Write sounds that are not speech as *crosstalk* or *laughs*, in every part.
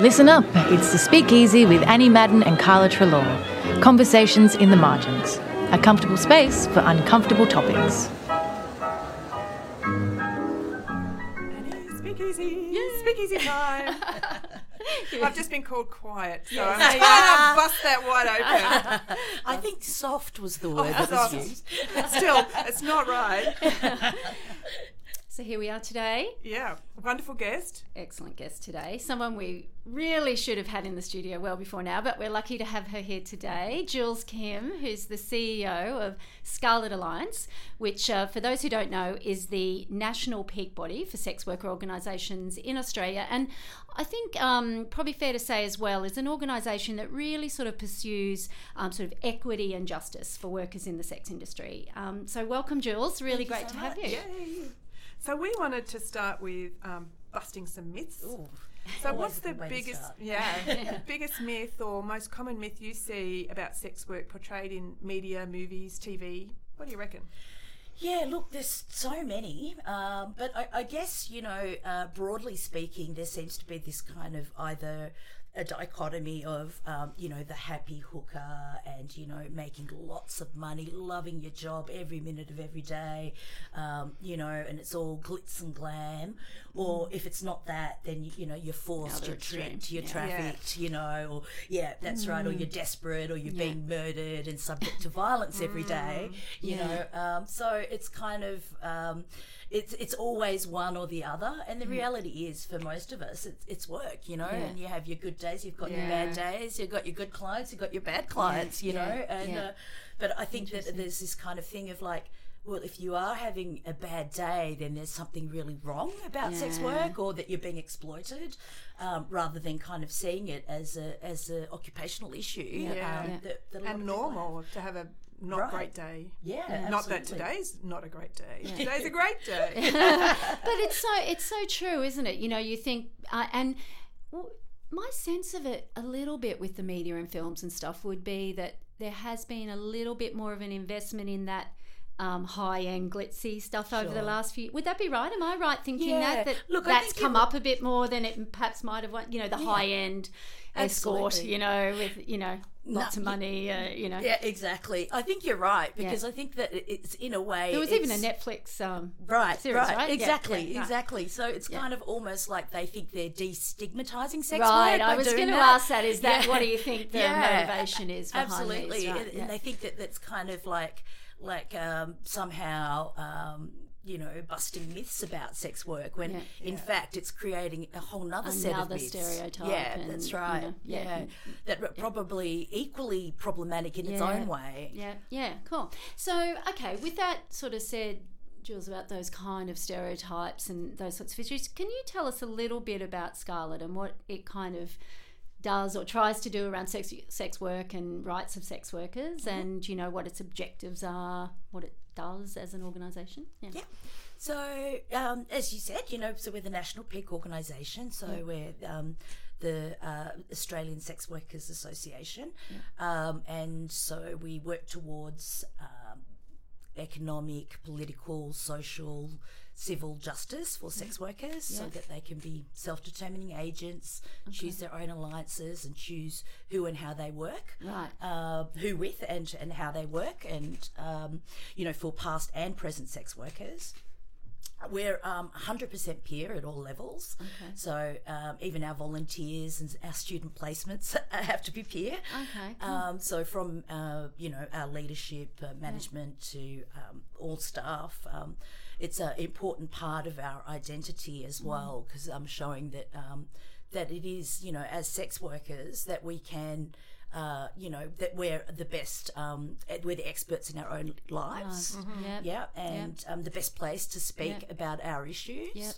Listen up, it's the Speakeasy with Annie Madden and Carla Treloar. Conversations in the margins. A comfortable space for uncomfortable topics. Annie, Speakeasy, speakeasy *laughs* time. I've just been called quiet, so I'm trying to bust that wide open. I think soft was the oh, word Oh, that was used. Still, it's not right. *laughs* So here we are today. Yeah, wonderful guest. Excellent guest today. Someone we really should have had in the studio well before now, but we're lucky to have her here today. Jules Kim, who's the CEO of Scarlet Alliance, which, uh, for those who don't know, is the national peak body for sex worker organisations in Australia. And I think um, probably fair to say as well is an organisation that really sort of pursues um, sort of equity and justice for workers in the sex industry. Um, so welcome, Jules. Really great to have you. Yay. So we wanted to start with um, busting some myths. Ooh, So what's the good way to biggest, yeah, *laughs* biggest myth or most common myth you see about sex work portrayed in media, movies, TV? What do you reckon? Yeah, look, there's so many, um, but I, I guess you know, uh, broadly speaking, there seems to be this kind of either a dichotomy of um, you know the happy hooker and you know making lots of money, loving your job every minute of every day, um, you know, and it's all glitz and glam. Or if it's not that, then you, you know you're forced, Other you're tricked, you're yeah. trafficked, you know, or yeah, that's right, or you're desperate, or you're being murdered and subject to violence every day, you Yeah. know. Um, so it's kind of um, it's it's always one or the other, and the reality is for most of us, it's, it's work, you know. Yeah. And you have your good days, you've got your bad days, you've got your good clients, you've got your bad clients, you yeah, know. And yeah. uh, but I think that there's this kind of thing of like. Well, if you are having a bad day, then there's something really wrong about sex work, or that you're being exploited, um, rather than kind of seeing it as a as an occupational issue. Yeah. um, Yeah. that- that And of people have. normal to have a not Right. great day. Yeah, Not that today's not a great day. Today's a great day. *laughs* but it's so it's so true, isn't it? You know, you think uh, and well, my sense of it a little bit with the media and films and stuff would be that there has been a little bit more of an investment in that. Um, high end glitzy stuff over the last few. Would that be right? Am I right thinking Yeah. that that Look, that's come up a bit more than it perhaps might have? You know, the high end escort. Absolutely. You know, with you know lots No, of money. Uh, you know, Yeah, exactly. I think you're right because I think that it's in a way. there was even a Netflix um, Right, series, right, right? Yeah, exactly, yeah, right. exactly. So it's kind of almost like they think they're destigmatizing sex Right. I was going to ask that. Is that Yeah. what do you think the *laughs* Yeah, motivation is behind Absolutely, these? Right, and, yeah. and they think that that's kind of like, like um, somehow. Um, you know, busting myths about sex work when Yeah. in fact it's creating a whole nother set of Another myths. stereotype Yeah, and, that's you right. know, yeah. yeah, that are probably equally problematic in its own way. Yeah, yeah, cool. So, okay, with that sort of said, Jules, about those kind of stereotypes and those sorts of issues, can you tell us a little bit about Scarlet and what it kind of does or tries to do around sex sex work and rights of sex workers, and you know what its objectives are, what it does as an organisation? Yeah. Yeah. So, um, as you said, you know, so we're the National Peak Organisation. So we're um, the uh, Australian Sex Workers Association, um, and so we work towards um, economic, political, social, civil justice for sex workers, so that they can be self-determining agents, choose their own alliances, and choose who and how they work Right. uh, who with and and how they work, and um, you know for past and present sex workers. We're um, 100% peer at all levels. Okay. So um, even our volunteers and our student placements *laughs* have to be peer. Okay, cool. Um, so from uh, you know our leadership, uh, management to um, all staff, um, it's an important part of our identity as well because I'm showing that um, that it is you know as sex workers that we can. Uh, you know that we're the best. Um, we're the experts in our own lives. Yep. Yeah, and um, the best place to speak Yep. about our issues. Yep.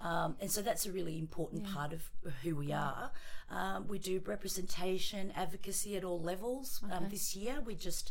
Um, and so that's a really important part of who we are. Um, we do representation, advocacy at all levels. Um, this year, we just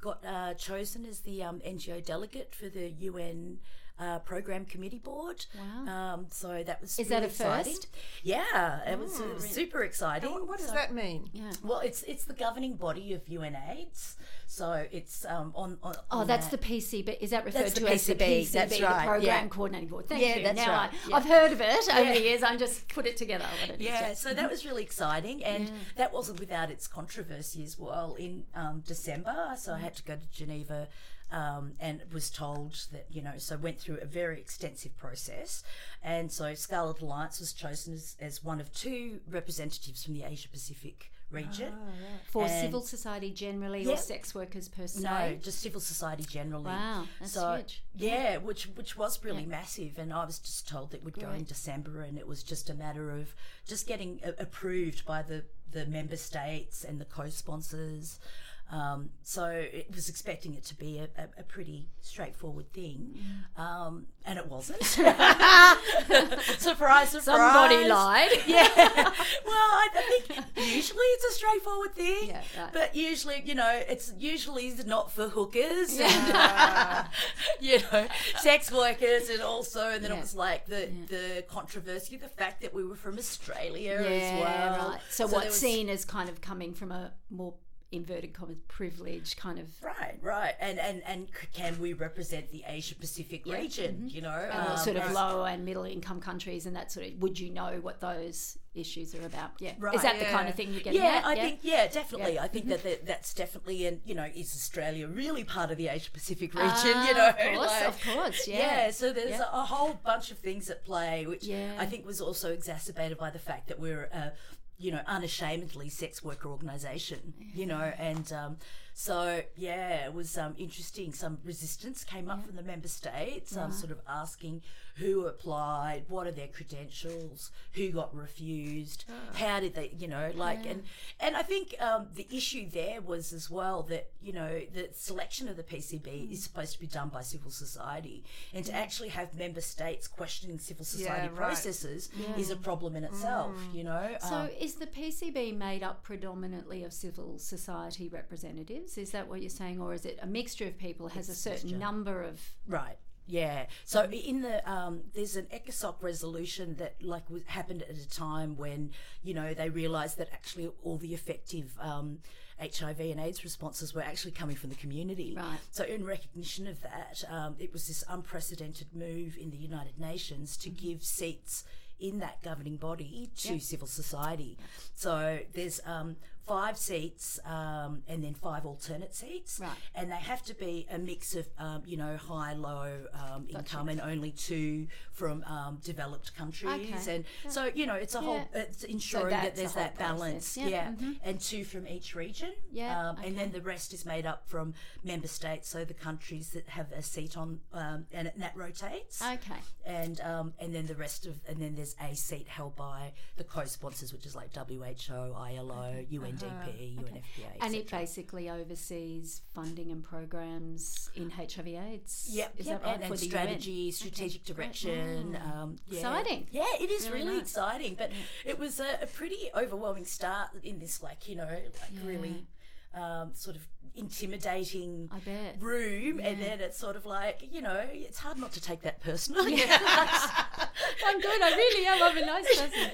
got uh, chosen as the um, NGO delegate for the UN uh, program committee board. Wow. Um, so that was Is really that a exciting. first? Yeah, it was uh, super exciting. What, what does So- that mean? Yeah. Well, it's it's the governing body of UNAIDS, so it's um, on, on Oh, on that's that. the PCB. Is that referred That's to as the PCB, PCB, that's the right, Program yeah. Coordinating Board? Thank Yeah, you. that's now right, I, yeah. I've heard of it over Yeah. the years. I'm just put it together. what it is, Yeah, so that was really exciting, and that wasn't without its controversy as well. In um, December, so I had to go to Geneva, um, and was told that you know, so went through a very extensive process, and so Scarlet Alliance was chosen as, as one of two representatives from the Asia Pacific region. For And- civil society generally Yeah. or sex workers per se? No, just civil society generally. Wow, that's so, huge. Yeah, which which was really massive, and I was just told it would go in December, and it was just a matter of just getting a- approved by the the member states and the co-sponsors. Um, so it was expecting it to be a, a, a pretty straightforward thing, Mm. um, and it wasn't. *laughs* *laughs* surprise, surprise! Somebody lied. *laughs* Yeah. well, I, I think usually it's a straightforward thing. Yeah, right. But usually, you know, it's usually not for hookers and, you know, sex workers and also, and then Yeah. it was like the, the controversy, the fact that we were from Australia as well. right. So, there what's was- seen as kind of coming from a more inverted commas privilege kind of Right, right, and and and can we represent the Asia Pacific region? You know, Mm-hmm. and um, sort of low and middle income countries and that sort of would you know what those issues are about yeah Right, is that the kind of thing you're getting Yeah, at I think yeah, definitely. Yeah. Mm-hmm. I think that, that that's definitely and you know is Australia really part of the Asia Pacific region? Ah, you know, of course, *laughs* like- of course, yeah. yeah. So there's Yeah. a, whole bunch of things at play, which Yeah. I think was also exacerbated by the fact that we're a you know unashamedly sex worker organisation. You know, and um, so yeah, it was um, interesting. Some resistance came up from the member states, um, sort of asking who applied, what are their credentials, who got refused, how did they, you know, like, and and I think um, the issue there was as well that you know the selection of the PCB is supposed to be done by civil society, and to actually have member states questioning civil society right. processes is a problem in itself. You know, so Um, is the PCB made up predominantly of civil society representatives is that what you're saying or is it a mixture of people has a certain number of Right. Yeah. So in the um, there's an ECOSOC resolution that like was, happened at a time when you know they realised that actually all the effective um, HIV and AIDS responses were actually coming from the community. Right. So in recognition of that, um, it was this unprecedented move in the United Nations to give seats in that governing body to civil society. So there's um, five seats um, and then five alternate seats, Right. and they have to be a mix of um, you know high, low um, income, and only two from um, developed countries, Okay. and so you know it's a whole it's ensuring that there's that balance, process. Yeah. yeah, and two from each region, Yeah, um, and then the rest is made up from member states, so the countries that have a seat on, um, and, and that rotates. Okay. And um, and then the rest of and then there's a seat held by the co-sponsors, which is like WHO, ILO, UNDP, Uh-huh. and it basically oversees funding and programs in HIV/AIDS. Yep, is yep, that right and, for and strategy, strategic direction. Um, yeah. Exciting. Yeah, it is Really really, nice. exciting. But it was a, a pretty overwhelming start in this, like you know, like really um, sort of intimidating I bet. room, and then it's sort of like you know, it's hard not to take that personally. *laughs* I'm good. I really am. I'm a nice *laughs* person.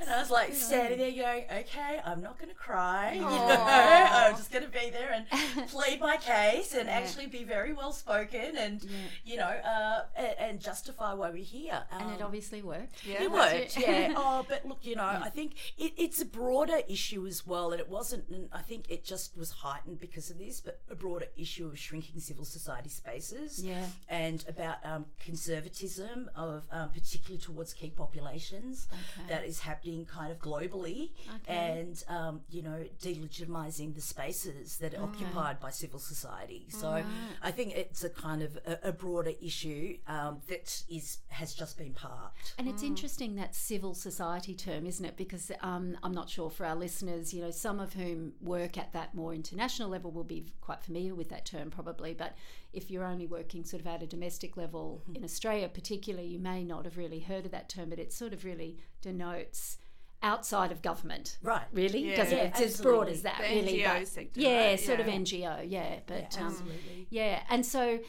And *laughs* I was like standing there going, okay, I'm not going to cry. You know, I'm just going to be there and plead my case and actually be very well spoken and, you know, uh, and, and justify why we're here. And it Um, obviously worked. Yeah. it that's worked, yeah. Oh, but look, you know, I think it, it's a broader issue as well, and it wasn't. And I think it just was heightened because of this, but a broader issue of shrinking civil society spaces, Yeah. and about um, conservatism of um, particularly towards key populations Okay. that is happening kind of globally, Okay. and um, you know, delegitimizing the spaces that are occupied by civil society. So I think it's a kind of a, a broader issue um, that is has just been parked. And it's interesting that civil society term, isn't it? Because um, I'm not sure for our listeners, you know, some of whom work at that more international level will be quite familiar with that term probably. But if you're only working sort of at a domestic level in Australia, particularly, you may not have really heard of that term, but it sort of really denotes outside of government. Right. Really? Yeah. Doesn't Yeah, it's as broad as that, The really. NGO but- sector, yeah, right? sort of NGO, yeah. But Yeah, um, absolutely. yeah, and so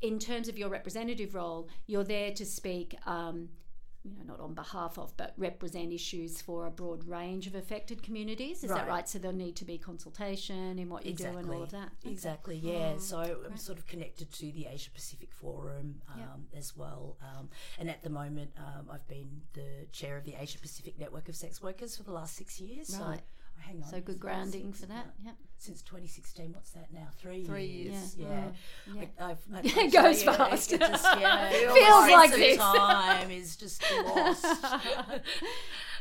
in terms of your representative role, you're there to speak, um, you know, not on behalf of, but represent issues for a broad range of affected communities. Is that Right. right? So there'll need to be consultation in what you do and all of that. Okay. Exactly, yeah. So I'm sort of connected to the Asia Pacific Forum um, as well. Um, and at the moment, um, I've been the chair of the Asia Pacific Network of Sex Workers for the last six years. Right. So, oh, hang on. So good grounding for that. Yep. Since 2016, what's that now? Three, Three years. years. Yeah. Yeah. I, I've, I, *laughs* It goes yeah, fast. It just, yeah, *laughs* Feels Feels like sense this. Time is just lost. *laughs*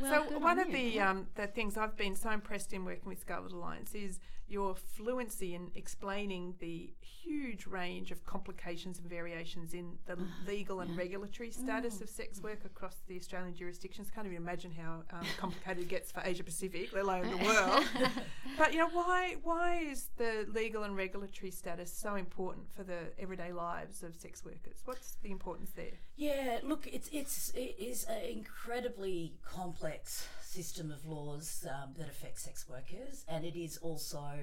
Well, so one on of you. the um, the things I've been so impressed in working with Scarlet Alliance is your fluency in explaining the huge range of complications and variations in the legal and regulatory status of sex work across the Australian jurisdictions. Can't even imagine how um, complicated it gets for Asia Pacific, let alone the world. *laughs* but you know, why why is the legal and regulatory status so important for the everyday lives of sex workers? What's the importance there? Yeah, look, it's it's it is an incredibly complex system of laws um, that affect sex workers, and it is also,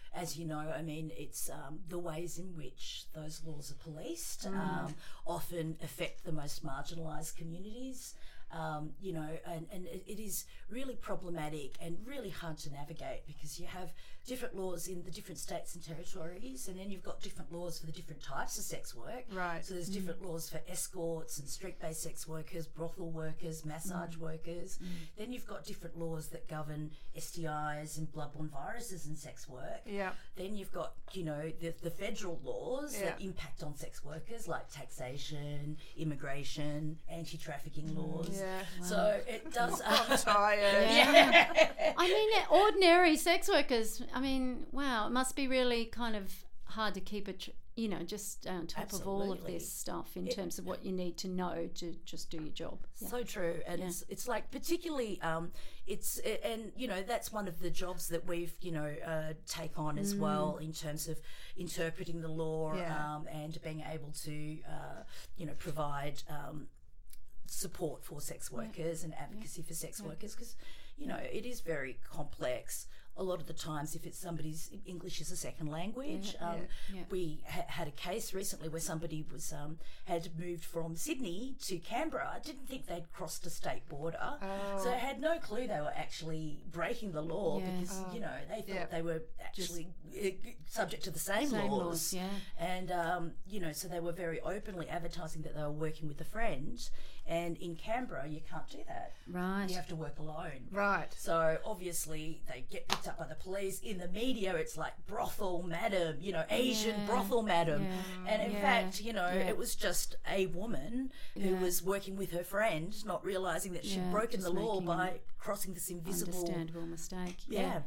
as you know, I mean, it's um, the ways in which those laws are policed um, often affect the most marginalised communities. Um, you know, and, and it, is really problematic and really hard to navigate because you have different laws in the different states and territories, and then you've got different laws for the different types of sex work. Right. So there's different laws for escorts and street-based sex workers, brothel workers, massage workers. Then you've got different laws that govern STIs and bloodborne viruses and sex work. Yeah. Then you've got, you know, the, the federal laws that impact on sex workers, like taxation, immigration, anti-trafficking mm, laws. Yeah. So it does. *laughs* I'm uh, tired. *laughs* Yeah, *laughs* I mean, ordinary sex workers. I mean, wow, it must be really kind of hard to keep it. tr- You know, just uh, on top of all of this stuff in terms of what you need to know to just do your job. Yeah. So true, and it's it's like particularly um, it's and you know that's one of the jobs that we've you know uh, take on as well in terms of interpreting the law Yeah. um, and being able to uh, you know provide um, support for sex workers and advocacy for sex workers because you know it is very complex. A lot of the times, if it's somebody's English is a second language, um, yeah. we ha- had a case recently where somebody was um, had moved from Sydney to Canberra. I Didn't think they'd crossed a state border, so I had no clue they were actually breaking the law Yeah. because you know they thought Yeah. they were actually uh, subject to the same, Same laws. laws, yeah. And um, you know, so they were very openly advertising that they were working with a friend. And in Canberra, you can't do that. Right. You have to work alone. Right. So obviously they get picked up by the police. In the media, it's like brothel madam, you know, Asian Yeah. brothel madam. Yeah. And in Yeah. fact, you know, it was just a woman who was working with her friend, not realizing that she'd broken the law by crossing this invisible. Understandable mistake. Yeah.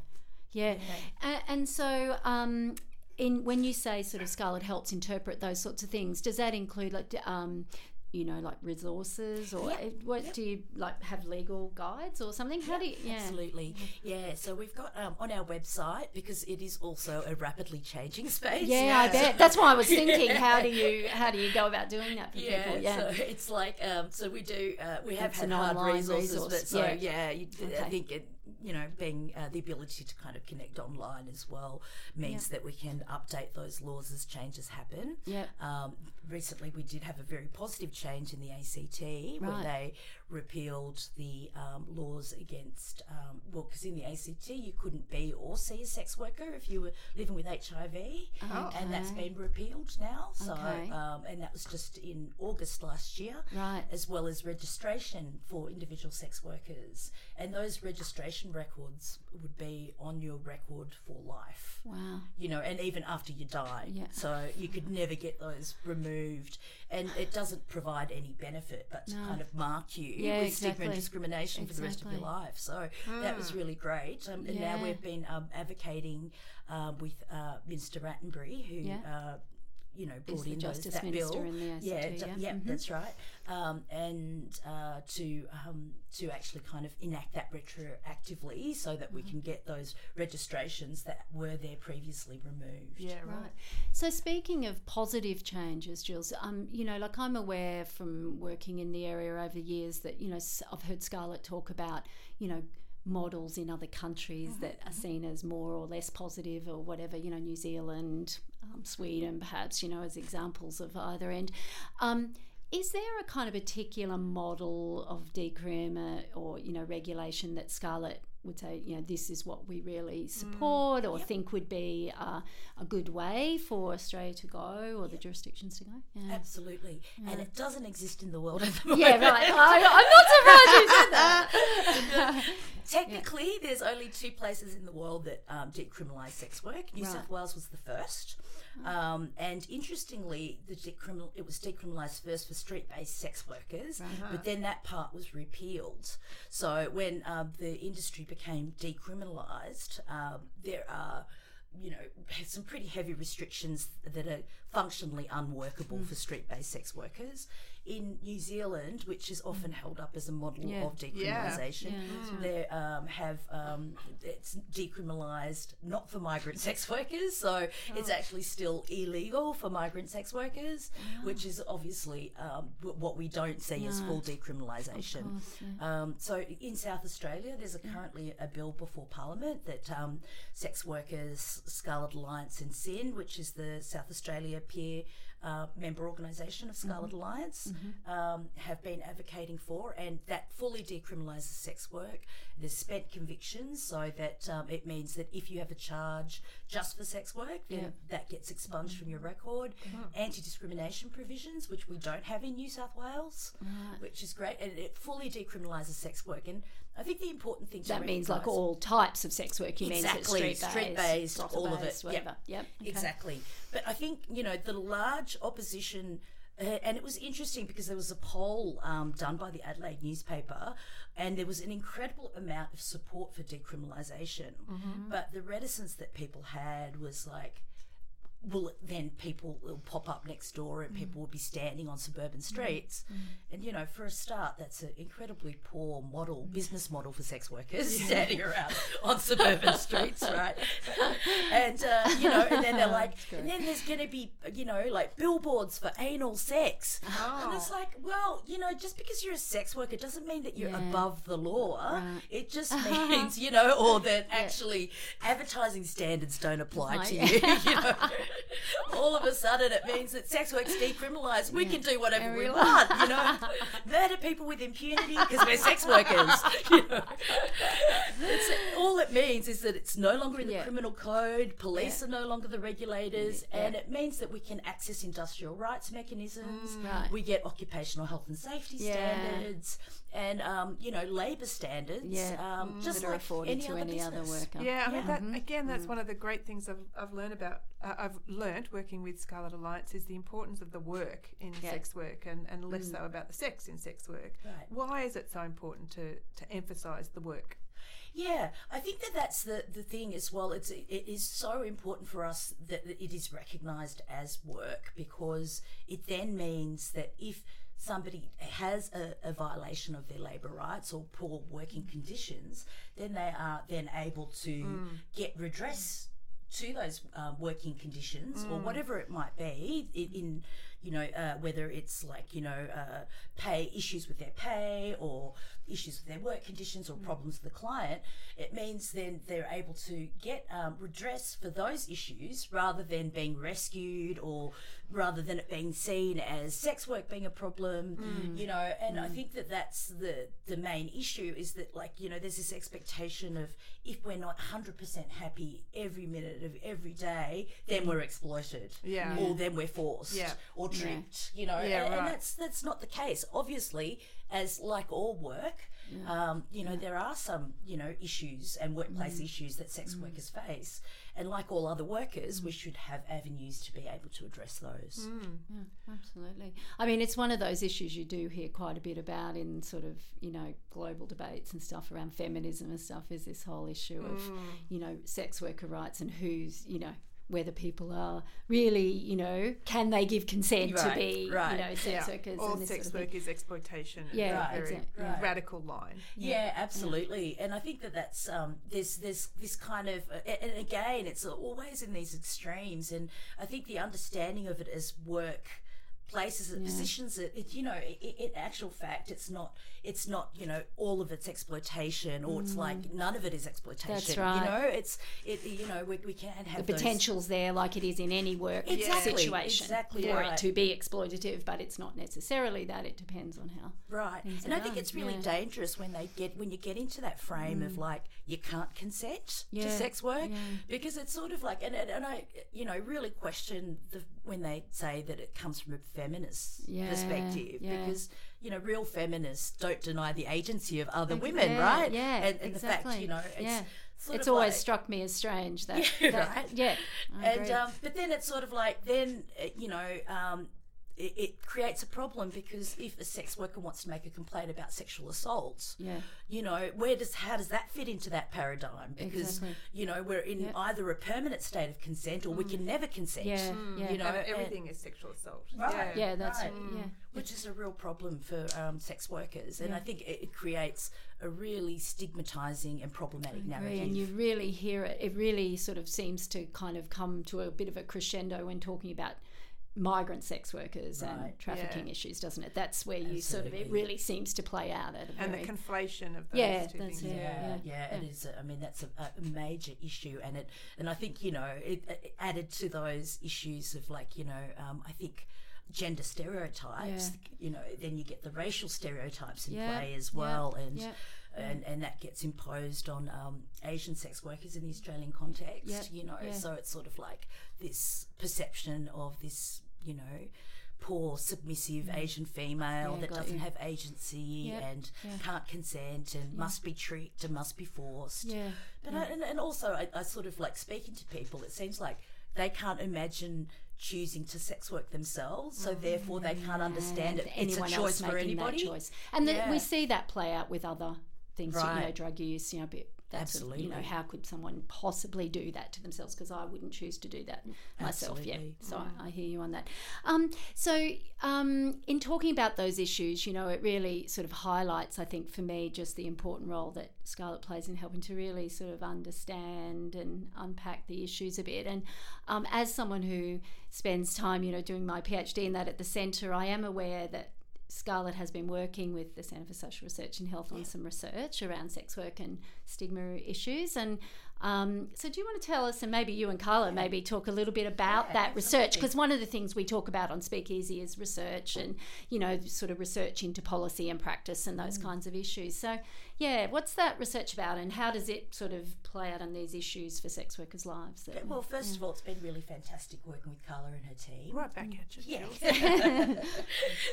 Yeah. A- And, so, um, in when you say sort of Scarlet helps interpret those sorts of things, does that include like, um, you know, like resources or Yep. what do you like have legal guides or something? How do you? Yeah. Absolutely. Yeah, so we've got um, on our website because it is also a rapidly changing space. Yeah, I bet. That's why I was thinking, *laughs* how do you how do you go about doing that for Yeah, people? Yeah. so it's like um, so we do uh, we have It's had hard resources, resource, but so yeah. yeah, you, I think it, you know being uh, the ability to kind of connect online as well means that we can update those laws as changes happen. Yeah. Um, recently, we did have a very positive change in the ACT where Right. they repealed the um, laws against um, well, because in the ACT you couldn't be or see a sex worker if you were living with HIV, and that's been repealed now. So Okay. um, and that was just in August last year Right. as well as registration for individual sex workers. And those registration records would be on your record for life. Wow. You know, and even after you die. Yeah. So you could never get those removed. And it doesn't provide any benefit but to No. kind of mark you Yeah, with stigma and exactly. discrimination for the rest of your life. So that was really great. Um, and now we've been um, advocating um, with uh, Minister Rattenbury, who Yeah. uh, you know, brought the in those, Justice that Minister bill. in the ACT, yeah, yeah. ju- yeah, Mhm. that's right. Um, and uh, to um, to actually kind of enact that retroactively, so that we Mm-hmm. can get those registrations that were there previously removed. Yeah, right. Right. So speaking of positive changes, Jules, um, you know, like I'm aware from working in the area over the years that you know s- I've heard Scarlet talk about, you know, models in other countries that are seen as more or less positive or whatever, you know, New Zealand, um, Sweden, perhaps, you know, as examples of either end. Um, is there a kind of particular model of decrim uh, or, you know, regulation that Scarlet would say, you know, this is what we really support or think would be uh, a good way for Australia to go or the jurisdictions to go? Yeah. Absolutely. And it doesn't exist in the world at the moment. Yeah, right. I, I'm not surprised you said that. *laughs* Technically, there's only two places in the world that um, decriminalise sex work. New South Wales was the first. Um, and interestingly, the decriminal, it was decriminalised first for street-based sex workers, but then that part was repealed. So when um, the industry became decriminalised, um, there are you know, have some pretty heavy restrictions that are functionally unworkable for street based sex workers. In New Zealand, which is often held up as a model Yeah. of decriminalisation, they um, have um, it's decriminalised not for migrant sex workers, so it's actually still illegal for migrant sex workers, which is obviously um, w- what we don't see as full decriminalisation. Um, so in South Australia, there's a, currently a bill before Parliament that um, sex workers, Scarlet Alliance and SIN, which is the South Australia peer uh, member organisation of Scarlet Alliance, um, have been advocating for, and that fully decriminalises sex work. There's spent convictions, so that um, it means that if you have a charge just for sex work, then Yeah. that gets expunged from your record. Anti discrimination provisions, which we don't have in New South Wales, which is great, and it fully decriminalises sex work. And I think the important thing to That means like all types of sex work. You mean Exactly, street based, street-based, all of it, yep. whatever. Yep. okay. Exactly. But I think, you know, the large opposition, uh, and it was interesting because there was a poll um, done by the Adelaide newspaper, and there was an incredible amount of support for decriminalisation. But the reticence that people had was like, will then people will pop up next door and people will be standing on suburban streets. And you know for a start that's an incredibly poor model business model for sex workers standing around on suburban *laughs* streets right? And uh, you know and then they're *laughs* like and then there's going to be you know like billboards for anal sex. And it's like well you know just because you're a sex worker doesn't mean that you're Yeah. above the law. It just *laughs* means you know or that actually advertising standards don't apply. to you you know all of a sudden it means that sex work's decriminalised. We can do whatever we want, you know, murder people with impunity because we're sex *laughs* workers. You know? all it means is that it's no longer in the Yeah. criminal code. Police Yeah. are no longer the regulators, Yeah. and it means that we can access industrial rights mechanisms. Right. We get occupational health and safety Yeah. standards, and um, you know, labour standards. Yeah. um, just that are like afforded any to other any other business. worker. Yeah, I mean that Mm-hmm. again. That's one of the great things I've, I've learned about. Uh, I've learned working with Scarlet Alliance is the importance of the work in Yeah. sex work, and, and less so about the sex in sex work. Mm. Right. Why is it so important to to emphasise the work? Yeah, I think that that's the, the thing as well. It's it is so important for us that it is recognised as work because it then means that if somebody has a, a violation of their labour rights or poor working conditions, then they are then able to get redress to those um, working conditions or whatever it might be in, in you know uh, whether it's like you know uh, pay issues with their pay or issues with their work conditions or problems with the client it means then they're able to get um, redress for those issues rather than being rescued or rather than it being seen as sex work being a problem you know. And i think that that's the the main issue is that like you know there's this expectation of if we're not 100% happy every minute of every day then we're exploited Yeah. or then we're forced Yeah. or tricked you know Yeah, and, and that's that's not the case. Obviously as like all work um, you know there are some you know issues and workplace Mm. issues that sex workers face. And like all other workers we should have avenues to be able to address those. Mm. Absolutely. I mean, it's one of those issues you do hear quite a bit about in sort of, you know, global debates and stuff around feminism and stuff is this whole issue of, Mm. you know, sex worker rights and who's, you know, whether people are really, you know, can they give consent to be, right. you know, sex workers All and this sex sort of work thing. is exploitation. is Yeah, a very exact- right. radical line. Yeah, absolutely. And I think that that's um, there's there's this kind of uh, and again, it's always in these extremes. And I think the understanding of it as work places it positions it, it you know in actual fact it's not it's not you know all of it's exploitation or it's like none of it is exploitation right. you know it's it you know we, we can't have the those- potential's there like it is in any work Exactly, situation exactly for right. it to be exploitative but it's not necessarily that it depends on how Right. And I think it's really yeah. Mm. dangerous when they get when you get into that frame of like you can't consent Yeah, to sex work yeah. because it's sort of like and and I you know really question the when they say that it comes from a feminist Yeah, perspective yeah. because you know real feminists don't deny the agency of other women right yeah and, and the fact exactly. you know it's yeah. it's always like- struck me as strange that, *laughs* Yeah, that- right. yeah and um, but then it's sort of like then uh, you know um, it, it creates a problem because if a sex worker wants to make a complaint about sexual assaults, Yeah. you know where does how does that fit into that paradigm? Because Exactly. you know we're in either a permanent state of consent or we can mm. never consent. yeah mm. yeah You know, And and- everything is sexual assault. Right. yeah that's Right. yeah mm. which is a real problem for um, sex workers, and I think it, it creates a really stigmatizing and problematic narrative. and you really hear it. It really sort of seems to kind of come to a bit of a crescendo when talking about migrant sex workers and trafficking Yeah. issues, doesn't it? That's where you sort of it really seems to play out at a And the conflation of those Yeah, two things. it. Yeah, Yeah, yeah, it is. a- I mean, that's a, a major issue, and it, and I think you know, it, it added to those issues of like you know, um, I think gender stereotypes. You know, then you get the racial stereotypes in Yeah, play as yeah, well, and. yeah. And, and that gets imposed on um, Asian sex workers in the Australian context, Yeah, you know. yeah. So it's sort of like this perception of this, you know, poor submissive Asian female Mm. Yeah, that doesn't you. have agency Yeah, and yeah. can't consent and must be tricked and must be forced. Yeah, But I, and, and also, I, I sort of like speaking to people, it seems like they can't imagine choosing to sex work themselves, so therefore they can't understand it. It's a anyone choice for making anybody. That choice. And the, Yeah. we see that play out with other things, you know, drug use, you know, that's of, you know, how could someone possibly do that to themselves? Because I wouldn't choose to do that myself. Yeah, Absolutely. so I, I hear you on that. Um, so, um, in talking about those issues, you know, it really sort of highlights, I think, for me, just the important role that Scarlet plays in helping to really sort of understand and unpack the issues a bit. And um, as someone who spends time, you know, doing my PhD in that at the centre, I am aware that Scarlet has been working with the Centre for Social Research and Health on some research around sex work and stigma issues. And um, so, do you want to tell us, and maybe you and Carla maybe talk a little bit about that research? Because one of the things we talk about on Speakeasy is research and, you know, sort of research into policy and practice and those kinds of issues. So, yeah, what's that research about and how does it sort of play out on these issues for sex workers' lives? that- Well, first of all, it's been really fantastic working with Carla and her team. Right back at you. Yeah. *laughs* *laughs*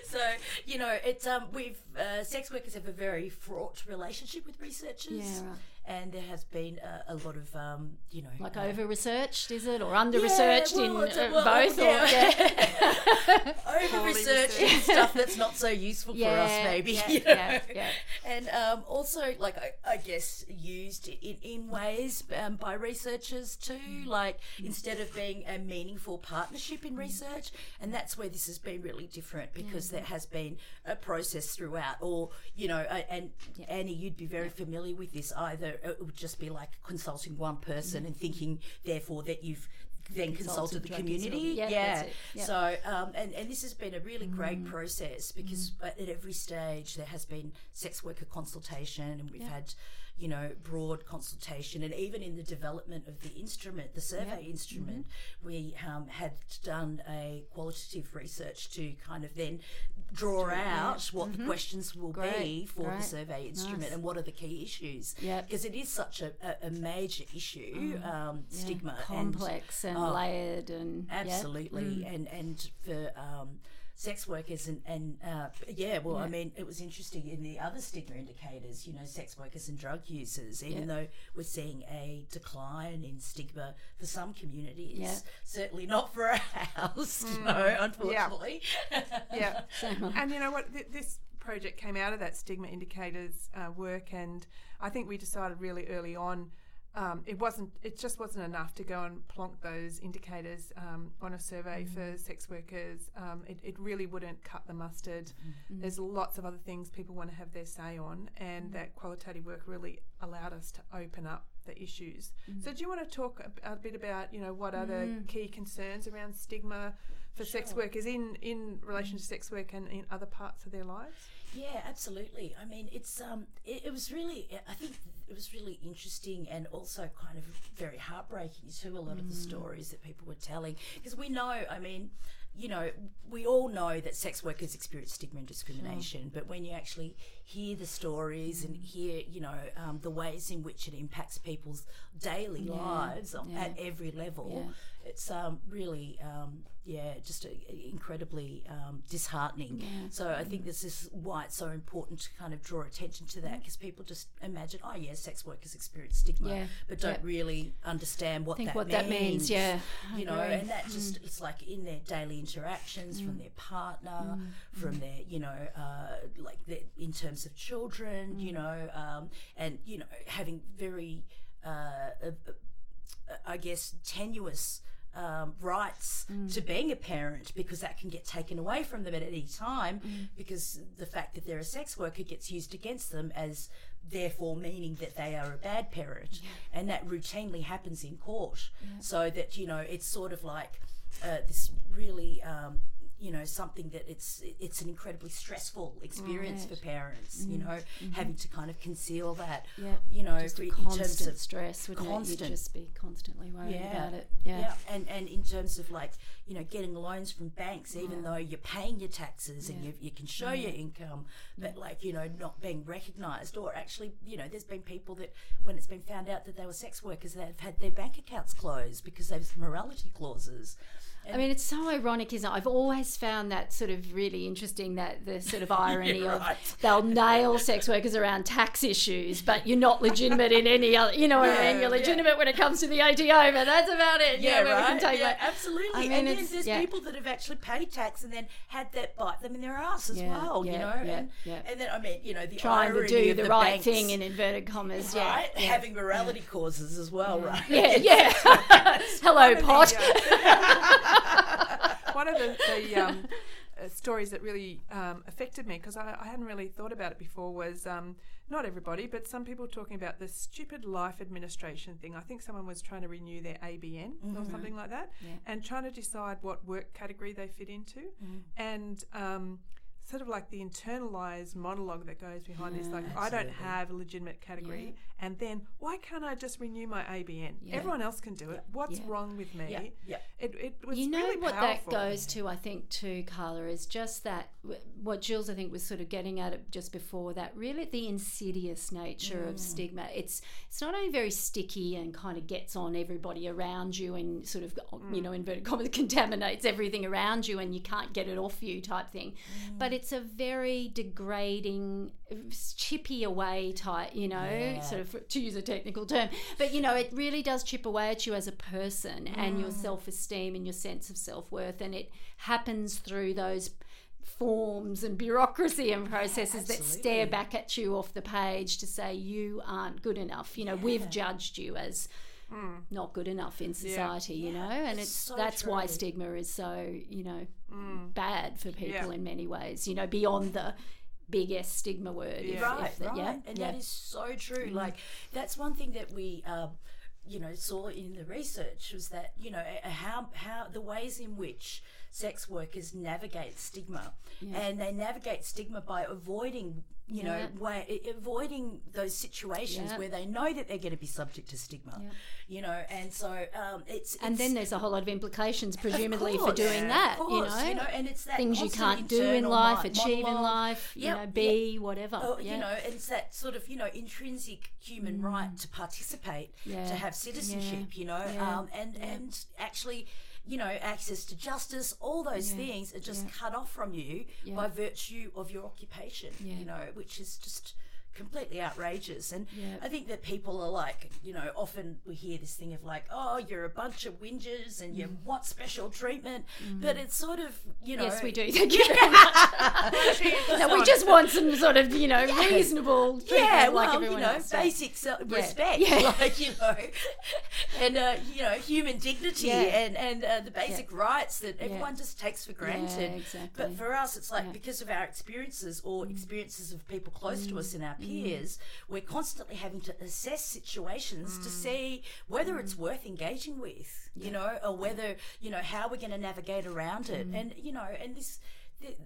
So you know, it's um, we've uh, sex workers have a very fraught relationship with researchers. Yeah, right. And there has been a, a lot of um, you know, like uh, over researched, is it? Or under researched well, in it's a- uh, well, both? yeah. Or, yeah. over researched and stuff that's not so *laughs* useful for us, maybe. yeah, *laughs* you know? yeah, yeah. And um, also, like I, I guess, used in, in ways um, by researchers too. Mm. Like instead of being a meaningful partnership in research, and that's where this has been really different because there has been a process throughout. Or you know, and Annie, you'd be very familiar with this. Either it would just be like consulting one person and thinking, therefore, that you've then consulted, the community. yeah, yeah. Yeah. So, um, and, and this has been a really great Mm. process because at at every stage there has been sex worker consultation and we've had, you know, broad consultation. And even in the development of the instrument, the survey instrument, Mm-hmm. we um, had done a qualitative research to kind of then draw out what the questions will be Mm-hmm. Great, for the survey instrument Nice. and what are the key issues. Yep. Because it is such a, a, a major issue, um, stigma. and- complex and, oh, layered and yeah. absolutely and and for um sex workers and and uh, yeah well i mean it was interesting in the other stigma indicators you know sex workers and drug users even though we're seeing a decline in stigma for some communities Yeah. certainly not for *laughs* ours no unfortunately yeah. *laughs* and you know what? Th- this project came out of that stigma indicators uh, work, and I think we decided really early on um, it wasn't. It just wasn't enough to go and plonk those indicators um, on a survey for sex workers. Um, it, it really wouldn't cut the mustard. There's lots of other things people want to have their say on, and that qualitative work really allowed us to open up the issues. So, do you want to talk a, a bit about, you know, what are the key concerns around stigma for sex workers in in relation to sex work and in other parts of their lives? Yeah, absolutely. I mean, it's um, it, it was really, I think it was really interesting and also kind of very heartbreaking too. A lot of the stories that people were telling, because we know, I mean, you know, we all know that sex workers experience stigma and discrimination, but when you actually hear the stories and hear, you know, um, the ways in which it impacts people's daily lives on, at every level, it's um, really, um, yeah, just a, incredibly um, disheartening. So I think this is why it's so important to kind of draw attention to that because people just imagine, oh yeah, sex workers experience stigma, Yeah, but don't yeah. really understand what Think that what means. that means, yeah, you know, and that just it's like in their daily interactions from their partner, from their you know, uh, like their, in terms of children, you know, um, and you know, having very, uh, uh, uh, I guess, tenuous. Um, rights to being a parent because that can get taken away from them at any time because the fact that they're a sex worker gets used against them as therefore meaning that they are a bad parent. And that routinely happens in court. So that you know it's sort of like uh, this really um, you know something that it's it's an incredibly stressful experience for parents you mm-hmm. know mm-hmm. having to kind of conceal that Yeah. you know Just for- in terms of stress, wouldn't it? constant. You'd just be constantly worried yeah. about it. Yeah. yeah. and and in terms of like you know getting loans from banks, even though you're paying your taxes and you, you can show your income, but like you know not being recognised, or actually you know there's been people that when it's been found out that they were sex workers, they've had their bank accounts closed because they've morality clauses. I mean, it's so ironic, isn't it? I've always found that sort of really interesting that the sort of *laughs* irony Yeah, of they'll nail sex workers around tax issues, but you're not *laughs* legitimate in any other, you know what I mean? You're yeah. legitimate when it comes to the ATO, but that's about it. you know, where we can take yeah, that. absolutely. I mean, and then there's yeah. people that have actually paid tax and then had that bite them in their ass as Yeah, well. you know, yeah, and yeah. and then I mean, you know, the Trying to do the, the right banks, thing in inverted commas. Yeah. right? Yeah. Having morality causes as well, right? Yeah, *laughs* yeah. Hello, One of the, pot. Uh, *laughs* one of the, the um, uh, stories that really um, affected me because I, I hadn't really thought about it before was um, not everybody, but some people talking about the stupid life administration thing. I think someone was trying to renew their ABN or something like that, and trying to decide what work category they fit into, and. Um, Sort of like the internalized monologue that goes behind this, like I don't have a legitimate category, and then why can't I just renew my ABN? Everyone else can do it. What's Yeah. wrong with me? Yeah, yeah. It, it was you know really what powerful. that goes to i think too carla is just that what jules i think was sort of getting at it just before that really the insidious nature Mm. of stigma it's it's not only very sticky and kind of gets on everybody around you and sort of Mm. you know inverted commas *laughs* contaminates everything around you and you can't get it off you type thing Mm. but it's a very degrading chippy away type you know sort of to use a technical term but you know it really does chip away at you as a person and Mm. your self-esteem and your sense of self-worth and it happens through those forms and bureaucracy and processes that stare back at you off the page to say you aren't good enough. You know we've judged you as not good enough in society you know and it's it's so that's why stigma is so you know bad for people Yeah. in many ways you know beyond the big S stigma word if- right, if that- right, yeah and yeah. that is so true. Like that's one thing that we, um, you know, saw in the research was that you know how how the ways in which sex workers navigate stigma, and they navigate stigma by avoiding. You know, Yeah. way, a- avoiding those situations Yeah. where they know that they're going to be subject to stigma. You know, and so um, it's and it's- then there's a whole lot of implications of presumably for doing that course, you know and it's that things you can't do in life mon- achieve in monologue. life you Yep, know yep. be whatever Oh, yeah. you know, it's that sort of you know intrinsic human right to participate, Yeah. to have citizenship, you know, Yeah. um, and and actually, you know, access to justice. All those things are just cut off from you by virtue of your occupation, Yeah. you know, which is just completely outrageous. And Yeah. I think that people are like, you know, often we hear this thing of like, oh, you're a bunch of whingers and you Mm. want special treatment. But it's sort of, you know. Yes, we do. *laughs* Thank you very much. *laughs* no, we just want some sort of, you know, reasonable treatment Yeah, like well, everyone you know, else. yeah. basic respect, Yeah. *laughs* like you know, and uh, you know, human dignity Yeah. and and uh, the basic rights that everyone just takes for granted. exactly. But for us, it's like Yeah. Mm. because of our experiences or experiences of people close to us in our peers, we're constantly having to assess situations to Mm. see whether it's worth engaging with, you know, or whether you know how we're going to navigate around it, Mm. and you know, and this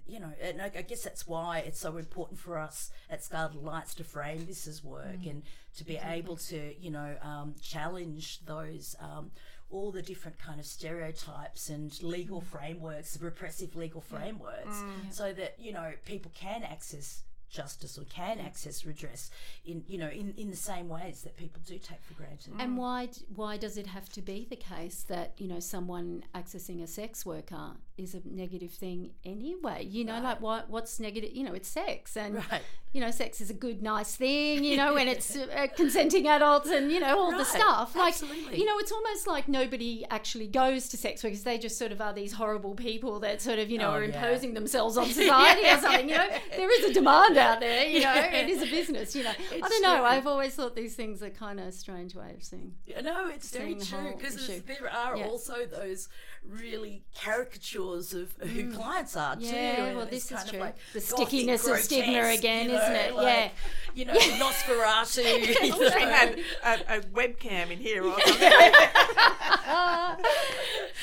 you know, and I guess that's why it's so important for us at Scarlet Alliance to frame this as work Mm. and to be able to, you know, um, challenge those. Um, all the different kind of stereotypes and legal Mm. frameworks, repressive legal frameworks, so that you know people can access justice or can access redress in you know in, in the same ways that people do take for granted. And why why does it have to be the case that you know someone accessing a sex worker is a negative thing anyway? You know, like what what's negative? You know, it's sex, and Right. you know, sex is a good, nice thing. You know, when it's *laughs* uh, consenting adults, and you know all the stuff. Like absolutely. you know, it's almost like nobody actually goes to sex workers. They just sort of are these horrible people that sort of you know Oh, are yeah. imposing themselves on *laughs* society or something. You know, *laughs* there is a demand *laughs* out there. You know, it is a business. You know, I don't know. true. I've always thought these things are kind of a strange way of seeing. Yeah, no, it's very true because there are Yeah. also those really caricatures of who clients are too. Mm. Yeah, well, it's this is true. like The gothic, stickiness of stigma again, you isn't it? like, Yeah. You know, *laughs* Nosferatu. *laughs* you We know. had a, a webcam in here or something.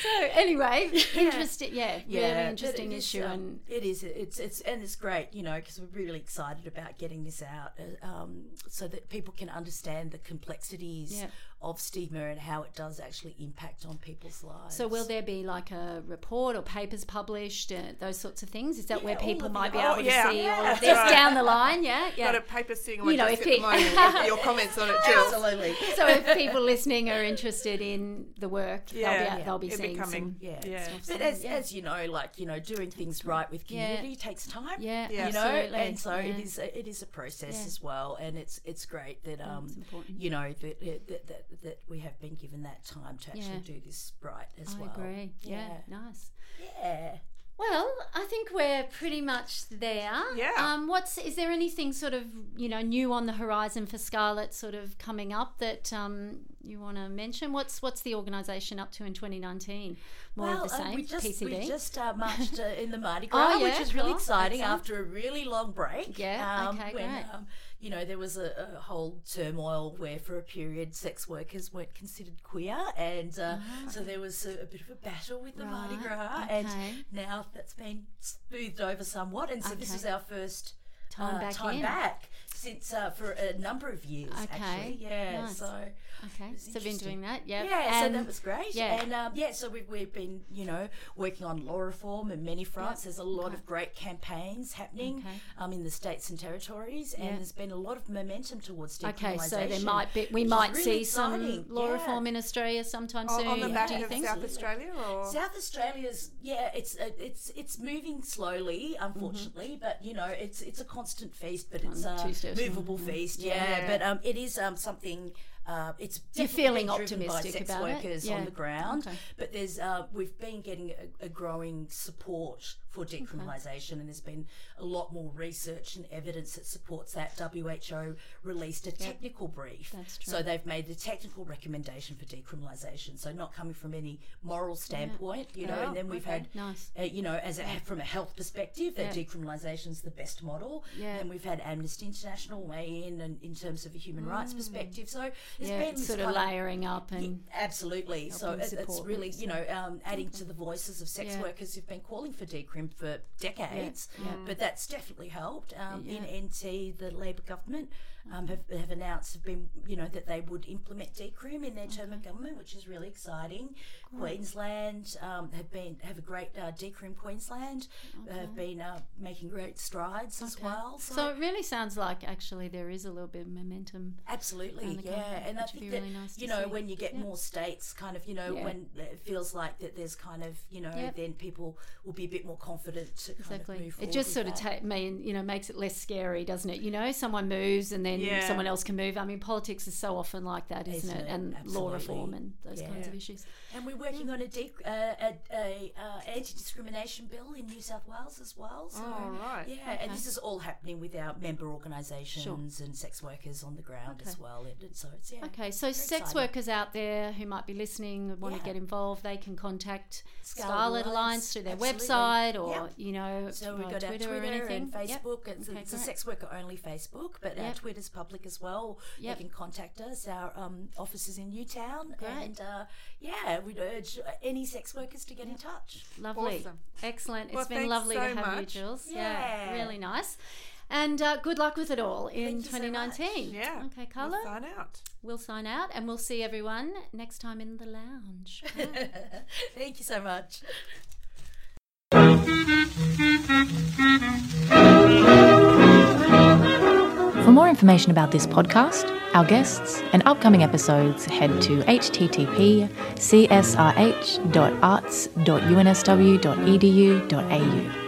So anyway, interesting. Yeah, really interesting it is, issue. um, and it is. It's it's and it's great, you know, because we're really excited about getting this out, uh, um, so that people can understand the complexities Yeah. Of stigma and how it does actually impact on people's lives. so, will there be like a report or papers published, uh, those sorts of things? Is that where Yeah, all people might be Oh, able yeah. to see all of this right. down the line? Yeah, yeah. Got a paper sitting on You know, if at the it- moment *laughs* your comments on it, Jill. Absolutely. so if people listening are interested in the work, Yeah. they'll be, Yeah. they'll be It'll be seeing coming. some. Yeah, Yeah. but as, as you know, like you know, doing things right with Yeah. community takes time. Yeah, Yeah. you know, absolutely. and so yeah. it is. A, it is a process Yeah. as well, and it's it's great that um, it's you know, that, that that that we have been given that time to actually Yeah. do this right as I well. agree. Yeah. nice. Yeah. Well, I think we're pretty much there. Yeah. Um, what's is there anything sort of you know new on the horizon for Scarlet sort of coming up that um, you want to mention? What's what's the organisation up to in 2019? More well, of the uh, same. we just PCB. we just uh, marched uh, in the Mardi *laughs* Oh, Gras, yeah, which is really exciting after a really long break. Yeah, um, okay, when, great. Um, you know, there was a, a whole turmoil where, for a period, sex workers weren't considered queer, and uh, so there was a, a bit of a battle with the Mardi Gras, okay. and now that's been smoothed over somewhat, and so this is our first Time uh, back time in. back since uh, for a number of years. Okay, actually, yeah. nice. So okay, it's so been doing that. Yep. yeah, so that was great. yeah. and um, yeah, so we've, we've been you know working on law reform and many fronts. There's a lot of great campaigns happening Okay. um, in the states and territories, and Yeah. there's been a lot of momentum towards decriminalisation. Okay, so there might be we might really see some law Yeah. reform in Australia sometime On, soon. on the back do you of think? South Australia, or South Australia's yeah, it's uh, it's it's moving slowly, unfortunately, but you know it's it's a constant feast, but it's Mm-hmm. On a two steps. movable feast, yeah. Yeah. But um, it is um something. Uh, it's You're definitely feeling driven by sex about it? workers Yeah. on the ground, Okay. but there's uh, we've been getting a, a growing support for decriminalisation, and there's been a lot more research and evidence that supports that. WHO released a technical brief, That's true. so they've made the technical recommendation for decriminalisation. So not coming from any moral standpoint, you know, Oh, and then we've okay. had Nice. uh, you know, as a, from a health perspective, that Yeah. decriminalisation is the best model. Yeah. And we've had Amnesty International weigh in and in terms of a human rights perspective. So there's Mm. Yeah, been it's sort of layering up and Absolutely. So it, it's really, you know, um, adding to the voices of sex Yeah. workers who've been calling for for decades. Yeah. But that's definitely helped. Um, Yeah. In NT, the Labor government um, have, have announced have been you know that they would implement decrim in their term of government, which is really exciting. Queensland um, have been have a great uh, decrim. Queensland have been uh, making great strides as well. So it really sounds like actually there is a little bit of momentum. Absolutely, yeah, and I think that really nice to you know see. when you get Yeah. more states, kind of you know Yeah. when it feels like that there's kind of you know Yep. then people will be a bit more confident to Exactly. move It just sort of ta- mean, you know makes it less scary, doesn't it? You know, someone moves and then Yeah. someone else can move. I mean, politics is so often like that, isn't, Isn't it? it? And law reform and those Yeah. kinds of issues. And we're working on a, dec- uh, a, a uh, anti-discrimination bill in New South Wales as well. So, Oh, right. Yeah, and this is all happening with our member organisations and sex workers on the ground as Okay. well. And, and so it's yeah. Okay, so sex exciting. workers out there who might be listening and want Yeah. to get involved, they can contact Scarlet Scarlet, Alliance, Alliance through their absolutely. website or Yep. you know So we've via got our Twitter, Twitter or anything. and Yep. Facebook. It's, Okay, it's a sex worker only Facebook, but our Yep. Twitter's public as well. Yep. They can contact us. Our um, office is in Newtown. Great. And uh, yeah, we'd urge any sex workers to get in touch. Lovely. Awesome. Excellent. It's Well, been lovely so to have much. you, Jules. Yeah. really nice. And uh, good luck with it all in you so 2019. Yeah. Okay, Carla, We'll sign out. we'll sign out and we'll see everyone next time in the lounge. *laughs* Thank you so much. For more information about this podcast, our guests, and upcoming episodes, head to http csrh.arts.unsw.edu.au.